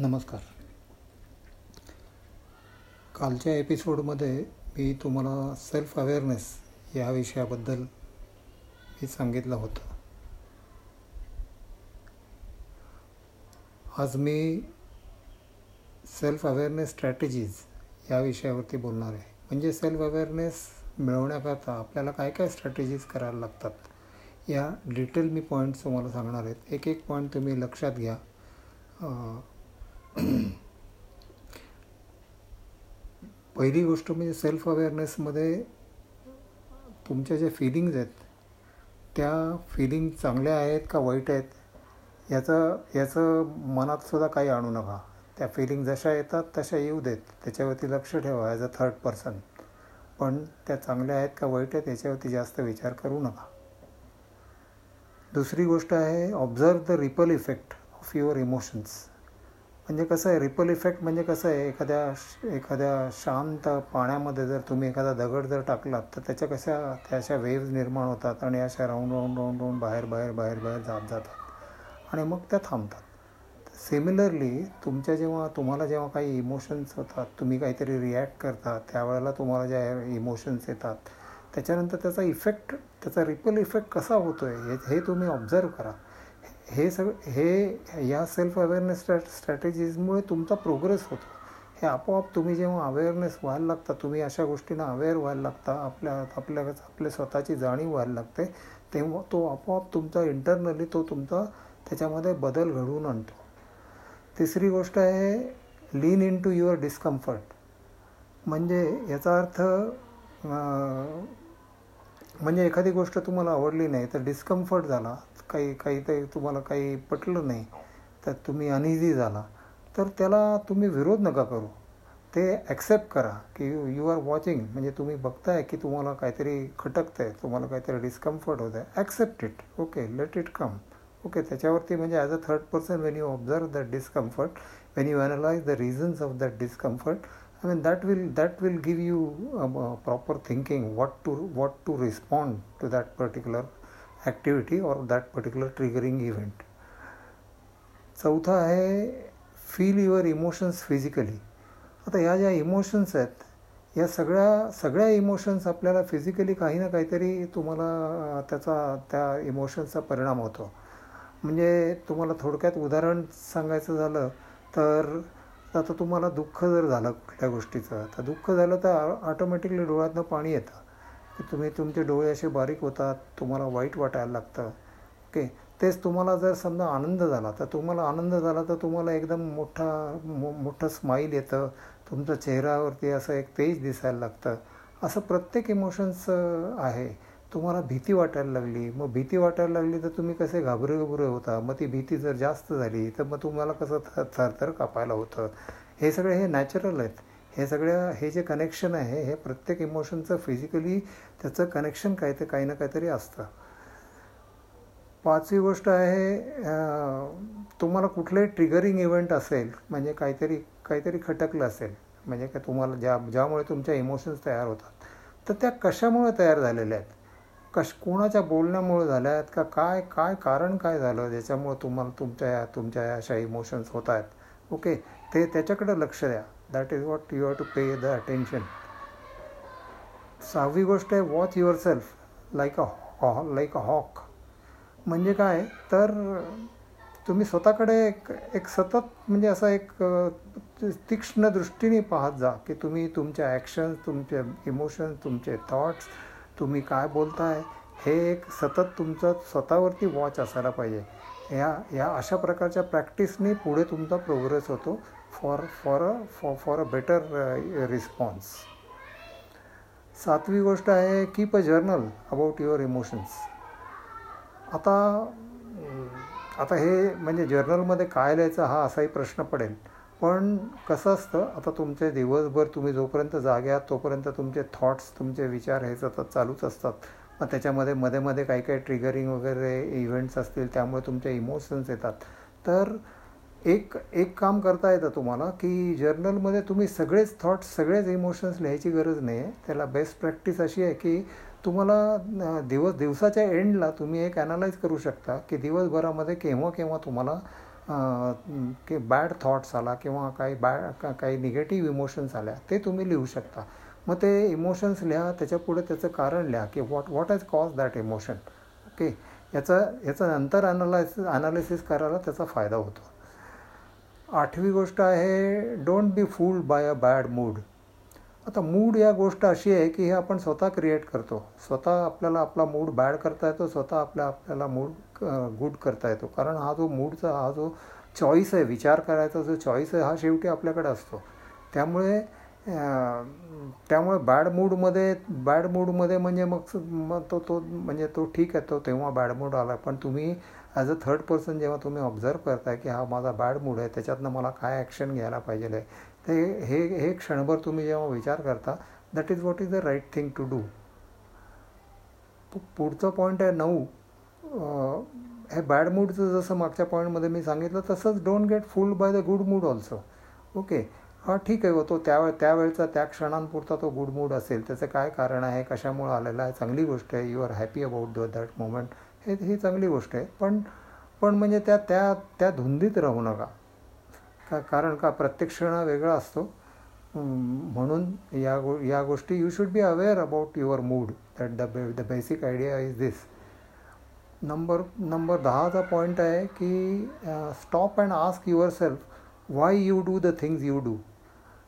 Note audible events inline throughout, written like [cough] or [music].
नमस्कार. कालच्या एपिसोडमध्ये मी तुम्हाला सेल्फ अवेअरनेस या विषयाबद्दल मी सांगितलं होतं. आज मी सेल्फ अवेअरनेस स्ट्रॅटेजीज या विषयावरती बोलणार आहे. म्हणजे सेल्फ अवेअरनेस मिळवण्याकरता आपल्याला काय काय स्ट्रॅटेजीज करायला लागतात या डिटेल मी पॉईंट्स तुम्हाला सांगणार आहेत एक एक पॉईंट तुम्ही लक्षात घ्या. [clears throat] पहिली गोष्ट म्हणजे सेल्फ अवेअरनेसमध्ये तुमच्या ज्या फिलिंग्ज आहेत त्या फिलिंग चांगल्या आहेत का वाईट आहेत याचं याचं मनात सुद्धा काही आणू नका. त्या फिलिंग जशा येतात तशा येऊ देत. त्याच्यावरती लक्ष ठेवा ॲज अ थर्ड पर्सन पण त्या चांगल्या आहेत का वाईट आहेत याच्यावरती जास्त विचार करू नका. दुसरी गोष्ट आहे observe the ripple effect of your emotions म्हणजे कसं आहे रिपल इफेक्ट म्हणजे कसं आहे एखाद्या एखाद्या शांत पाण्यामध्ये जर तुम्ही एखादा दगड जर टाकलात तर त्याच्या कशा त्या अशा वेव्ज निर्माण होतात आणि अशा राऊंड राऊंड राऊंड राऊंड बाहेर बाहेर बाहेर बाहेर जात जातात. आणि मग त्या थांबतात. सिमिलरली तुमच्या जेव्हा तुम्हाला जेव्हा काही इमोशन्स होतात तुम्ही काहीतरी रिॲक्ट करता त्यावेळेला तुम्हाला ज्या इमोशन्स येतात त्याच्यानंतर त्याचा इफेक्ट त्याचा रिपल इफेक्ट कसा होतो आहे हे तुम्ही ऑब्झर्व करा. हे सगळं हे या सेल्फ अवेअरनेस स्ट्रॅ स्ट्रॅटेजीजमुळे तुमचा प्रोग्रेस होतो. हे आपोआप तुम्ही जेव्हा अवेअरनेस व्हायला लागता तुम्ही अशा गोष्टींना अवेअर व्हायला लागता आपल्या आपल्या आपल्या स्वतःची जाणीव व्हायला लागते तेव्हा तो आपोआप तुमचा इंटरनली तो तुमचा त्याच्यामध्ये बदल घडवून आणतो. तिसरी गोष्ट आहे lean in to your discomfort म्हणजे याचा अर्थ म्हणजे एखादी गोष्ट तुम्हाला आवडली नाही तर डिस्कम्फर्ट झाला काही काही ते तुम्हाला काही पटलं नाही तर तुम्ही अनइझी झाला. तर त्याला तुम्ही विरोध नका करू. ते ॲक्सेप्ट करा की यू यू आर वॉचिंग म्हणजे तुम्ही बघताय की तुम्हाला काहीतरी खटकतं आहे तुम्हाला काहीतरी डिस्कम्फर्ट होत आहे accept it okay let it come okay त्याच्यावरती म्हणजे as a third person when you observe that discomfort when you analyse the reasons of that discomfort I mean that will that will give you proper thinking what to what to respond to that particular activity or that particular triggering event. चौथा आहे feel your emotions physically आता ह्या ज्या emotions आहेत या सगळ्या सगळ्या emotions आपल्याला फिजिकली काही ना काहीतरी तुम्हाला त्याचा त्या इमोशन्सचा परिणाम होतो. म्हणजे तुम्हाला थोडक्यात उदाहरण सांगायचं झालं तर आता तुम्हाला दुःख जर झालं कुठल्या गोष्टीचं तर दुःख झालं तर ऑटोमॅटिकली डोळ्यातनं पाणी येतं. तुम्ही तुमचे डोळे असे बारीक होतात तुम्हाला वाईट वाटायला लागतं. ओके? तेच तुम्हाला जर समजा आनंद झाला तर तुम्हाला आनंद झाला तर तुम्हाला एकदम मोठा मो मोठं स्माईल येतं. तुमच्या चेहऱ्यावरती असं एक तेज दिसायला लागतं. असं प्रत्येक इमोशन्स आहे. तुम्हाला भीती वाटायला लागली. मग भीती वाटायला लागली तर तुम्ही कसे घाबरे घाबरे होता? मग ती भीती जर जास्त झाली तर मग तुम्हाला कसं थरथर कापायला होतं? हे सगळे हे नॅचरल आहेत. हे सगळं हे जे कनेक्शन आहे हे प्रत्येक इमोशनचं फिजिकली त्याचं कनेक्शन काय ते काही ना काहीतरी असतं. पाचवी गोष्ट आहे तुम्हाला कुठलंही ट्रिगरिंग इव्हेंट असेल म्हणजे काहीतरी काहीतरी खटकलं असेल म्हणजे काय तुम्हाला ज्या ज्यामुळे तुमच्या इमोशन्स तयार होतात तर त्या कशामुळे तयार झालेल्या आहेत? कश कोणाच्या बोलण्यामुळे झाल्या आहेत? का काय काय कारण काय झालं ज्याच्यामुळं तुम्हाला तुमच्या या तुमच्या या अशा इमोशन्स होत आहेत? ओके ते त्याच्याकडे लक्ष द्या. That is what you have to pay the attention सहावी गोष्ट आहे watch yourself like a हॉ लाईक अ हॉक म्हणजे काय? तर तुम्ही स्वतःकडे एक एक सतत म्हणजे असा एक तीक्ष्ण दृष्टीने पाहत जा की तुम्ही तुमच्या ॲक्शन्स तुमचे इमोशन्स तुमचे थॉट्स तुम्ही काय बोलताय हे एक सतत तुमचं स्वतःवरती वॉच असायला पाहिजे. या या अशा प्रकारच्या प्रॅक्टिसने पुढे तुमचा प्रोग्रेस होतो. For for a for for a better response सातवी गोष्ट आहे keep a journal about your emotions आता आता हे म्हणजे जर्नलमध्ये काय लिहायचं हा असाही प्रश्न पडेल. पण कसं असतं आता तुमचे दिवसभर तुम्ही जोपर्यंत जाग्यात तोपर्यंत तुमचे थॉट्स तुमचे विचार हे सतत चालूच असतात. मग त्याच्यामध्ये मध्ये मध्ये काही काही ट्रिगरिंग वगैरे इव्हेंट्स असतील त्यामुळे तुमचे इमोशन्स येतात. तर एक एक काम करता येतं तुम्हाला की जर्नलमध्ये तुम्ही सगळेच थॉट्स सगळेच इमोशन्स लिहायची गरज नाही आहे त्याला बेस्ट प्रॅक्टिस अशी आहे की तुम्हाला दिवस दिवसाच्या एंडला तुम्ही एक ॲनालाइज करू शकता की दिवसभरामध्ये केव्हा केव्हा तुम्हाला की बॅड थॉट्स आला किंवा काही बॅड काही निगेटिव्ह इमोशन्स आल्या ते तुम्ही लिहू शकता. मग ते इमोशन्स लिहा त्याच्यापुढे त्याचं कारण लिहा की what what has cause that emotion okay याचा याचा नंतर अनालायसिस ॲनालिसिस करायला त्याचा फायदा होतो. आठवी गोष्ट आहे don't be fooled by a bad mood आता मूड या गोष्ट अशी आहे की हे आपण स्वतः क्रिएट करतो. स्वतः आपल्याला आपला मूड बॅड करता येतो स्वतः आपल्या आपल्याला मूड गुड करता येतो. कारण हा जो मूडचा हा जो चॉईस आहे विचार करायचा जो चॉईस आहे हा शेवटी आपल्याकडे असतो. त्यामुळे त्यामुळे बॅड मूडमध्ये बॅड मूडमध्ये म्हणजे मग मग तो तो म्हणजे तो ठीक आहे तो तेव्हा बॅड मूड आला. पण तुम्ही ॲज अ थर्ड पर्सन जेव्हा तुम्ही ऑब्झर्व करताय की हा माझा बॅड मूड आहे त्याच्यातनं मला काय ॲक्शन घ्यायला पाहिजे आहे ते हे हे क्षणभर तुम्ही जेव्हा विचार करता that is what is the right thing to do पुढचं पॉईंट आहे नऊ. हे बॅड मूडचं जसं मागच्या पॉईंटमध्ये मी सांगितलं तसंच don't get fooled by the good mood also okay हा ठीक आहे तो त्यावेळ त्यावेळचा त्या क्षणांपुरता तो गुड मूड असेल. त्याचं काय कारण आहे कशामुळे आलेलं आहे चांगली गोष्ट आहे. You are happy about the that moment हे ही चांगली गोष्ट आहे. पण पण म्हणजे त्या त्या त्या धुंदीत राहू नका. का कारण का प्रत्येक क्षण वेगळा असतो. म्हणून या गो या गोष्टी you should be aware about your mood that the बे the basic idea is this number number दहाचा point आहे की stop and ask yourself why you do the things you do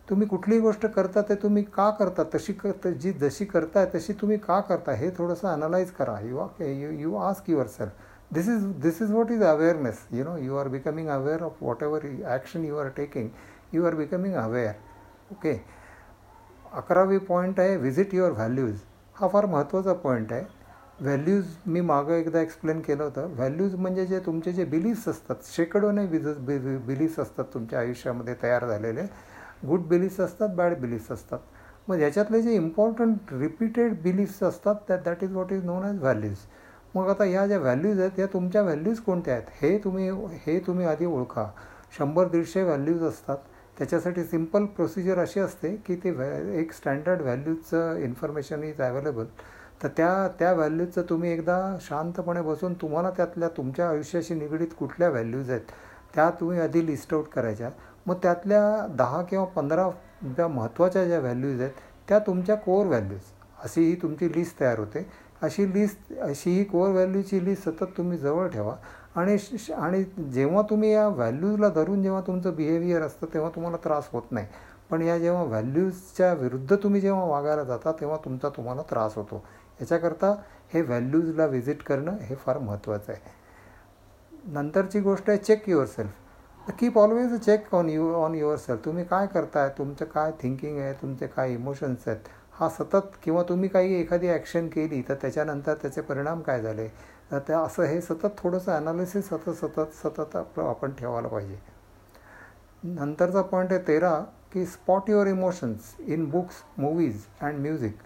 तुम्ही कुठलीही गोष्ट करता ते तुम्ही का करता? तशी कर जी जशी करताय तशी तुम्ही का करता हे थोडंसं अनालाइज करा. You you you ask yourself this is this is is is awareness you know you are becoming aware of of every action you are taking you are becoming aware okay अकरावी point आहे visit your values हा फार महत्त्वाचा point आहे. Values मी मागं एकदा explain केलं होतं. व्हॅल्यूज म्हणजे जे तुमचे जे बिलीफ्स असतात शेकडोने विज बिलीफ्स असतात तुमच्या आयुष्यामध्ये तयार झालेले. गुड बिलीफ्स असतात बॅड बिलीफ्स असतात. मग याच्यातले जे इम्पॉर्टंट रिपीटेड बिलीफ्स असतात त्या that is what is known as values मग आता ह्या ज्या व्हॅल्यूज आहेत या तुमच्या व्हॅल्यूज कोणत्या आहेत? हे तुम्ही हे तुम्ही आधी ओळखा. शंभर दीडशे व्हॅल्यूज असतात. त्याच्यासाठी सिंपल प्रोसिजर अशी असते की ते व्हॅ एक स्टँडर्ड व्हॅल्यूजचं इन्फॉर्मेशन इज अवेलेबल तर त्या त्या व्हॅल्यूजचं तुम्ही एकदा शांतपणे बसून तुम्हाला त्यातल्या तुमच्या आयुष्याशी निगडीत कुठल्या व्हॅल्यूज आहेत त्या तुम्ही आधी लिस्ट आऊट करायच्या. मग त्यातल्या दहा किंवा पंधरा ज्या महत्त्वाच्या ज्या व्हॅल्यूज आहेत त्या तुमच्या कोर व्हॅल्यूज अशी ही तुमची लिस्ट तयार होते. अशी लिस्ट अशी ही कोअर व्हॅल्यूची लिस्ट सतत तुम्ही जवळ ठेवा. आणि आणि जेव्हा तुम्ही या व्हॅल्यूजला धरून जेव्हा तुमचं बिहेवियर असतं तेव्हा तुम्हाला त्रास होत नाही. पण या जेव्हा व्हॅल्यूजच्या विरुद्ध तुम्ही जेव्हा वागायला जाता तेव्हा तुमचा तुम्हाला त्रास होतो. याच्याकरता हे व्हॅल्यूजला व्हिजिट करणं हे फार महत्त्वाचं आहे. नंतरची गोष्ट आहे check yourself keep always check on you on yourself तुम्ही काय करताय? तुमचं काय थिंकिंग आहे? तुमचे काय इमोशन्स आहेत? हा सतत किंवा तुम्ही काही एखादी ॲक्शन केली तर त्याच्यानंतर त्याचे परिणाम काय झाले? तर त्या असं हे सतत थोडंसं ॲनालिसिस सतत सतत सतत आपलं आपण ठेवायला पाहिजे. नंतरचा पॉईंट आहे तेरा की spot your emotions in books movies and music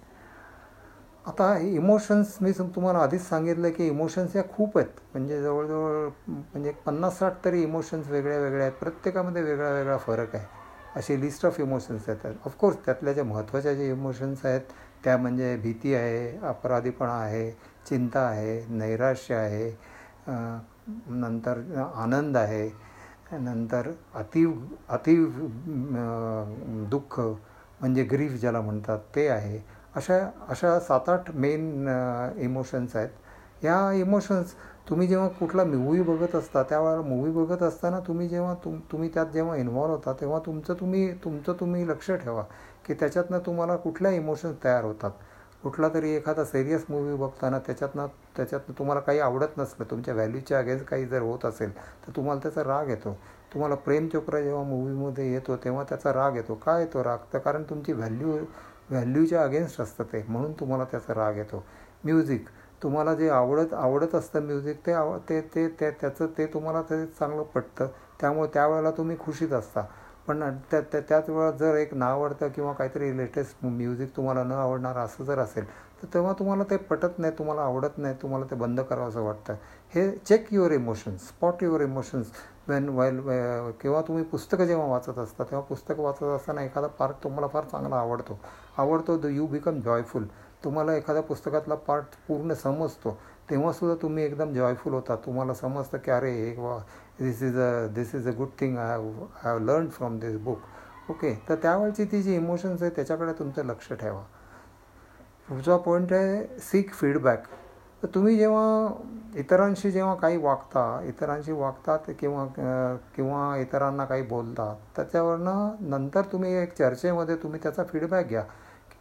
आता इमोशन्स मी तुम्हाला आधीच सांगितलं की इमोशन्स या खूप आहेत. म्हणजे जवळजवळ म्हणजे पन्नास साठ तरी इमोशन्स वेगळ्या वेगळ्या आहेत. प्रत्येकामध्ये वेगळा वेगळा फरक आहे. अशी लिस्ट ऑफ इमोशन्स आहेत ऑफकोर्स त्यातल्या ज्या महत्त्वाच्या जे इमोशन्स आहेत त्या म्हणजे भीती आहे अपराधीपणा आहे चिंता आहे नैराश्य आहे नंतर आनंद आहे नंतर अतिव अतिव दुःख म्हणजे ग्रीफ ज्याला म्हणतात ते आहे. अशा अशा सात आठ मेन इमोशन्स आहेत. या इमोशन्स तुम्ही जेव्हा कुठला मूवी बघत असता त्यावेळेला मूवी बघत असताना तुम्ही जेव्हा तुम तुम्ही त्यात जेव्हा इन्व्हॉल्व होता तेव्हा तुमचं तुम्ही तुमचं तुम्ही लक्ष ठेवा की त्याच्यातनं तुम्हाला कुठल्या इमोशन्स तयार होतात. कुठला तरी एखादा सिरियस मूवी बघताना त्याच्यातनं त्याच्यातनं तुम्हाला काही आवडत नसलं तुमच्या व्हॅल्यूच्या अगेन्स्ट काही जर होत असेल तर तुम्हाला त्याचा राग येतो. तुम्हाला प्रेम चोप्रा जेव्हा मूवीमध्ये येतो तेव्हा त्याचा राग येतो. का येतो राग? तर कारण तुमची व्हॅल्यू व्हॅल्यूच्या अगेन्स्ट असतं ते म्हणून तुम्हाला त्याचा राग येतो. म्युझिक तुम्हाला जे आवडत आवडत असतं म्युझिक ते आव ते ते त्या त्याचं ते तुम्हाला ते चांगलं पटतं. त्यामुळे त्यावेळेला तुम्ही खुशीत असता. पण त्या त्या त्याच वेळा जर एक ना आवडतं किंवा काहीतरी लेटेस्ट म्युझिक तुम्हाला न आवडणार असं जर असेल तर तेव्हा तुम्हाला ते पटत नाही तुम्हाला आवडत नाही तुम्हाला ते बंद करावं असं वाटतं. हे check your emotions spot your emotions. When while किंवा तुम्ही पुस्तकं जेव्हा वाचत असता तेव्हा पुस्तकं वाचत असताना एखादा पार्ट तुम्हाला फार चांगला आवडतो. आवडतो द यू बिकम जॉयफुल तुम्हाला एखाद्या पुस्तकातला पार्ट पूर्ण समजतो. तेव्हासुद्धा तुम्ही एकदम जॉयफुल होता. तुम्हाला समजतं की अरे हे वा this is a this is a good thing I have I have learn from this book okay तर त्यावेळची ती जी इमोशन्स आहे त्याच्याकडे तुमचं लक्ष ठेवा. पुढचा पॉईंट आहे सीक फीडबॅक तर तुम्ही जेव्हा इतरांशी जेव्हा काही वागता इतरांशी वागतात किंवा किंवा इतरांना काही बोलतात त्याच्यावरनं नंतर तुम्ही एक चर्चेमध्ये तुम्ही त्याचा फीडबॅक घ्या.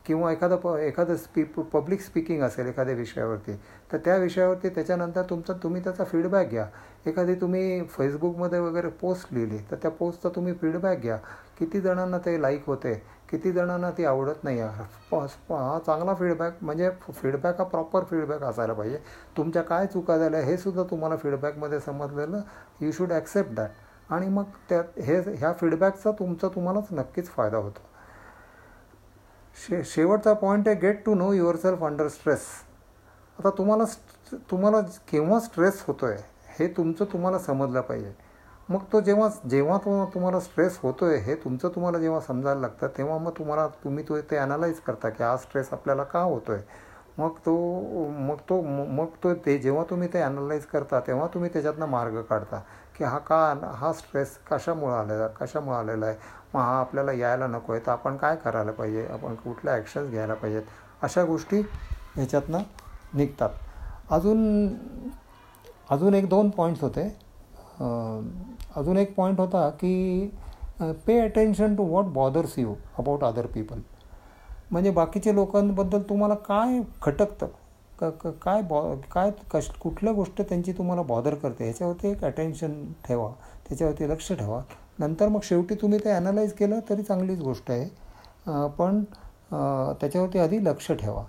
किंवा एखादं प एखादं स्पी पब्लिक स्पीकिंग असेल एखाद्या विषयावरती तर त्या विषयावरती त्याच्यानंतर तुमचा तुम्ही त्याचा फीडबॅक घ्या. एखादी तुम्ही फेसबुकमध्ये वगैरे पोस्ट लिहिली तर त्या पोस्टचा तुम्ही फीडबॅक घ्या. किती जणांना ते लाईक होते किती जणांना ती आवडत नाही म्हणजे हा चांगला फीडबॅक म्हणजे फीडबॅक हा प्रॉपर फीडबॅक असायला पाहिजे. तुमच्या काय चुका झाल्या हे सुद्धा तुम्हाला फीडबॅकमध्ये समजलेलं. यू शूड ॲक्सेप्ट दॅट आणि मग त्यात हे ह्या फीडबॅकचा तुमचा तुम्हालाच नक्कीच फायदा होतो. शे शेवटचा पॉईंट आहे get to know yourself under stress आता तुम्हाला तुम्हाला केव्हा स्ट्रेस होतो आहे हे तुमचं तुम्हाला समजलं पाहिजे. मग तो जेव्हा जेव्हा तो तुम्हाला स्ट्रेस होतो आहे हे तुमचं तुम्हाला जेव्हा समजायला लागतं तेव्हा मग तुम्हाला तुम्ही तो ते ॲनालाइज करता की हा स्ट्रेस आपल्याला का होतो आहे मग तो मग तो मग तो ते जेव्हा तुम्ही ते ॲनालाइज करता तेव्हा तुम्ही त्याच्यातनं मार्ग काढता की हा का हा स्ट्रेस कशामुळं आलेला कशामुळं आलेला आहे? मग हा आपल्याला यायला नको आहे तर आपण काय करायला पाहिजे? आपण कुठल्या ॲक्शन्स घ्यायला पाहिजेत? अशा गोष्टी ह्याच्यातनं निघतात. अजून अजून एक दोन पॉईंट्स होते. अजून एक पॉईंट होता की pay attention to what bothers you about other people म्हणजे बाकीचे लोकांबद्दल तुम्हाला काय खटकतं? क काय बॉ काय कश कुठल्या गोष्ट त्यांची तुम्हाला बॉदर करते? ह्याच्यावरती एक अटेन्शन ठेवा. त्याच्यावरती लक्ष ठेवा. नंतर मग शेवटी तुम्ही ते ॲनालाइज केलं तरी चांगलीच गोष्ट आहे. पण त्याच्यावरती आधी लक्ष ठेवा.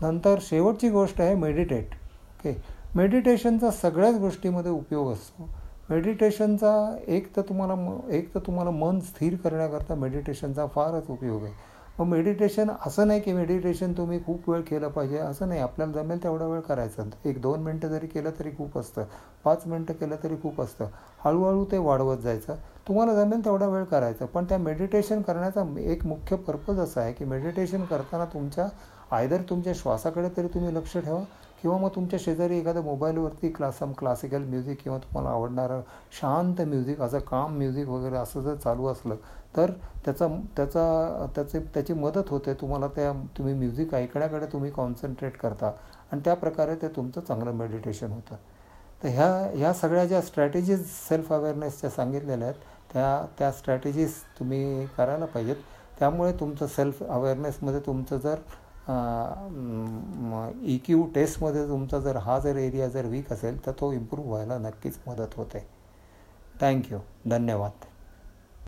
नंतर शेवटची गोष्ट आहे मेडिटेट ओके मेडिटेशनचा सगळ्याच गोष्टीमध्ये उपयोग असतो. मेडिटेशनचा एक तर तुम्हाला म एक तर तुम्हाला मन स्थिर करण्याकरता मेडिटेशनचा फारच उपयोग आहे. मग मेडिटेशन असं नाही की मेडिटेशन तुम्ही खूप वेळ केलं पाहिजे असं नाही. आपल्याला जमेल तेवढा वेळ करायचं. एक दोन मिनटं जरी केलं तरी खूप असतं. पाच मिनटं केलं तरी खूप असतं. हळूहळू ते वाढवत जायचं. तुम्हाला जमेल तेवढा वेळ करायचं. पण त्या मेडिटेशन करण्याचा एक मुख्य पर्पज असा आहे की मेडिटेशन करताना तुमच्या आयदर तुमच्या श्वासाकडे तरी तुम्ही लक्ष ठेवा. किंवा मग तुमच्या शेजारी एखाद्या मोबाईलवरती क्लास सम क्लासिकल म्युझिक किंवा तुम्हाला आवडणारं शांत म्युझिक असं काम म्युझिक वगैरे असं जर चालू असलं तर त्याचा त्याचा त्याचे त्याची मदत होते तुम्हाला त्या तुम्ही म्युझिक ऐकण्याकडे तुम्ही कॉन्सन्ट्रेट करता आणि त्या प्रकारे ते तुमचं चांगलं मेडिटेशन होतं. तर ह्या ह्या सगळ्या ज्या स्ट्रॅटेजीज सेल्फ अवेअरनेसच्या सांगितलेल्या आहेत त्या त्या स्ट्रॅटेजीज तुम्ही करायला पाहिजेत. त्यामुळे तुमचं सेल्फ अवेअरनेसमध्ये तुमचं जर ई क्यू टेस्टमध्ये तुमचा जर हा जर एरिया जर वीक असेल तर तो इम्प्रूव्ह व्हायला नक्कीच मदत होते. थँक्यू धन्यवाद.